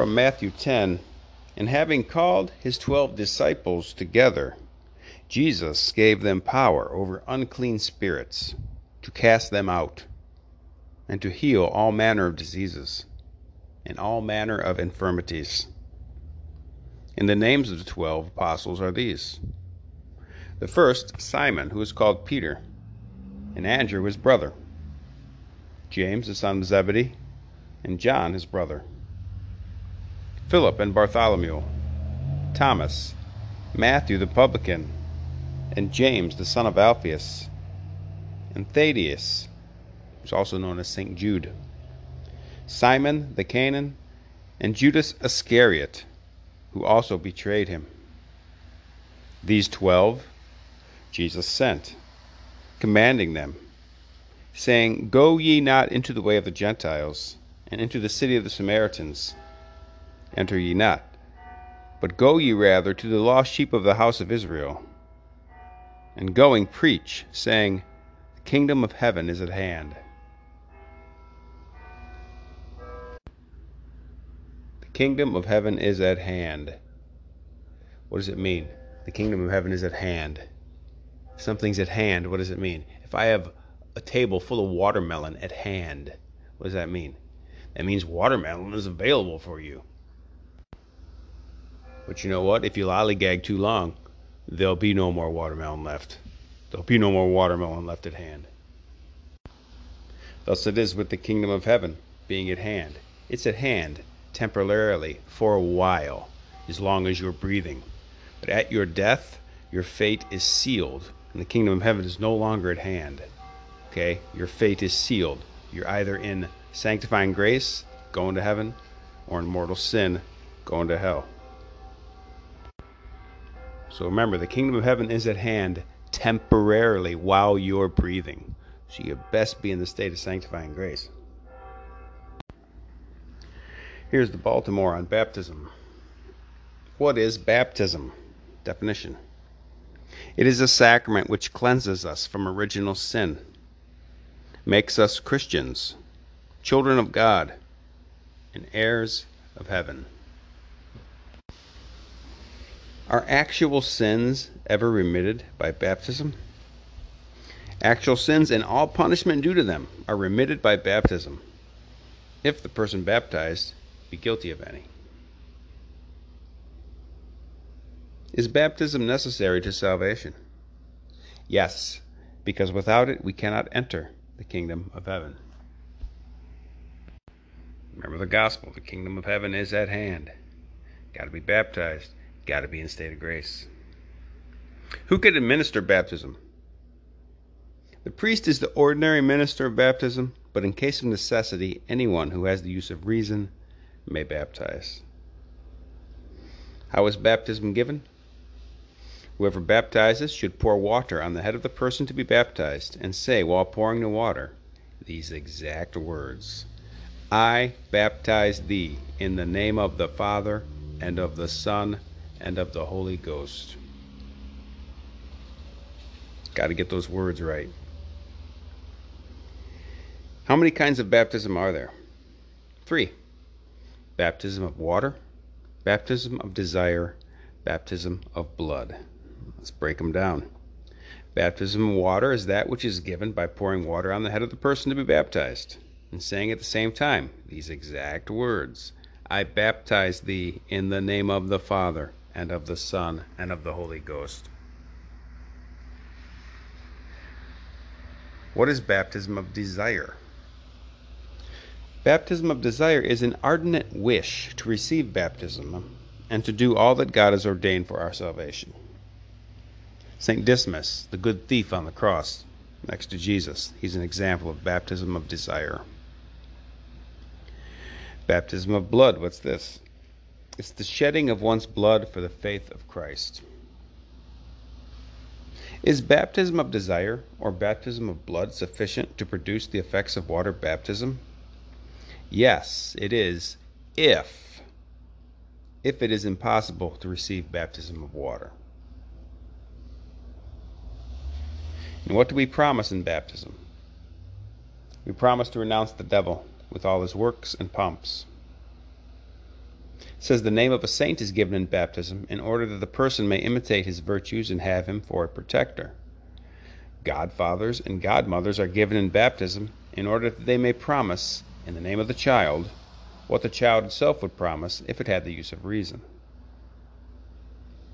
from Matthew 10 And having called his twelve disciples together, Jesus gave them power over unclean spirits to cast them out and to heal all manner of diseases and all manner of infirmities. And the names of the twelve apostles are these. The first, Simon, who is called Peter, and Andrew his brother, James the son of Zebedee, and John his brother, Philip and Bartholomew, Thomas, Matthew the publican, and James the son of Alphaeus, and Thaddeus, who's also known as St. Jude, Simon the Canaan, and Judas Iscariot, who also betrayed him. These twelve Jesus sent, commanding them, saying, Go ye not into the way of the Gentiles, and into the city of the Samaritans. Enter ye not, but go ye rather to the lost sheep of the house of Israel. And going, preach, saying, The kingdom of heaven is at hand. The kingdom of heaven is at hand. What does it mean? The kingdom of heaven is at hand something's at hand, what does it mean? If I have a table full of watermelon at hand, what does that mean? That means watermelon is available for you. But you know what? If you lollygag too long, there'll be no more watermelon left. There'll be no more watermelon left at hand. Thus it is with the kingdom of heaven being at hand. It's at hand temporarily for a while, as long as you're breathing. But at your death, your fate is sealed and the kingdom of heaven is no longer at hand. Okay? Your fate is sealed. You're either in sanctifying grace, going to heaven, or in mortal sin, going to hell. So remember, the kingdom of heaven is at hand temporarily while you're breathing. So you best be in the state of sanctifying grace. Here's the Baltimore on baptism. What is baptism? Definition it is a sacrament which cleanses us from original sin, makes us Christians, children of God, and heirs of heaven. Are actual sins ever remitted by baptism? Actual sins and all punishment due to them are remitted by baptism, if the person baptized be guilty of any. Is baptism necessary to salvation? Yes, because without it we cannot enter the kingdom of heaven. Remember the gospel the kingdom of heaven is at hand. Got to be baptized, got to be in state of grace. Who can administer baptism? The priest is the ordinary minister of baptism, but in case of necessity, anyone who has the use of reason may baptize. How is baptism given? Whoever baptizes should pour water on the head of the person to be baptized, and say, while pouring the water, these exact words I baptize thee in the name of the Father, and of the Son, and of the Holy Ghost. Got to get those words right. How many kinds of baptism are there? Three baptism of water, baptism of desire, baptism of blood. Let's break them down. Baptism of water is that which is given by pouring water on the head of the person to be baptized and saying at the same time these exact words I baptize thee in the name of the Father, and of the Son, and of the Holy Ghost. What is baptism of desire? Baptism of desire is an ardent wish to receive baptism and to do all that God has ordained for our salvation. St. Dismas, the good thief on the cross next to Jesus, he's an example of baptism of desire. Baptism of blood, what's this? It's the shedding of one's blood for the faith of Christ. Is baptism of desire or baptism of blood sufficient to produce the effects of water baptism? Yes, it is, if if it is impossible to receive baptism of water. And what do we promise in baptism? We promise to renounce the devil with all his works and pomps. Says the name of a saint is given in baptism in order that the person may imitate his virtues and have him for a protector. Godfathers and godmothers are given in baptism in order that they may promise, in the name of the child, what the child itself would promise if it had the use of reason.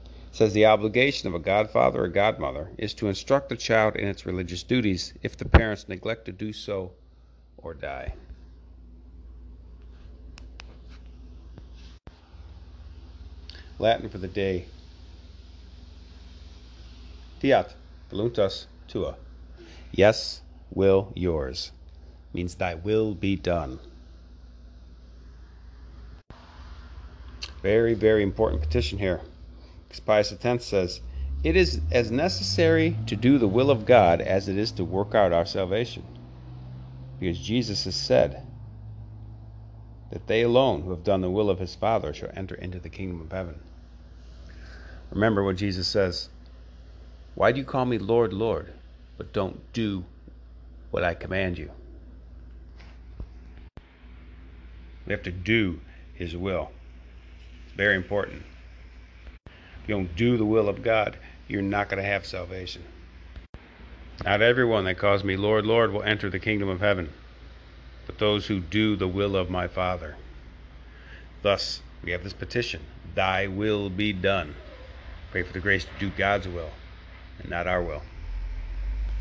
It says the obligation of a godfather or godmother is to instruct the child in its religious duties if the parents neglect to do so or die. Latin for the day. Fiat voluntas tua. Yes, will yours. Means thy will be done. Very, very important petition here. Because Pius X says, It is as necessary to do the will of God as it is to work out our salvation. Because Jesus has said that they alone who have done the will of his Father shall enter into the kingdom of heaven. Remember what Jesus says Why do you call me Lord, Lord, but don't do what I command you? We have to do his will. It's very important. If you don't do the will of God, you're not going to have salvation. Not everyone that calls me Lord, Lord will enter the kingdom of heaven, but those who do the will of my Father. Thus, we have this petition Thy will be done. Pray for the grace to do God's will and not our will.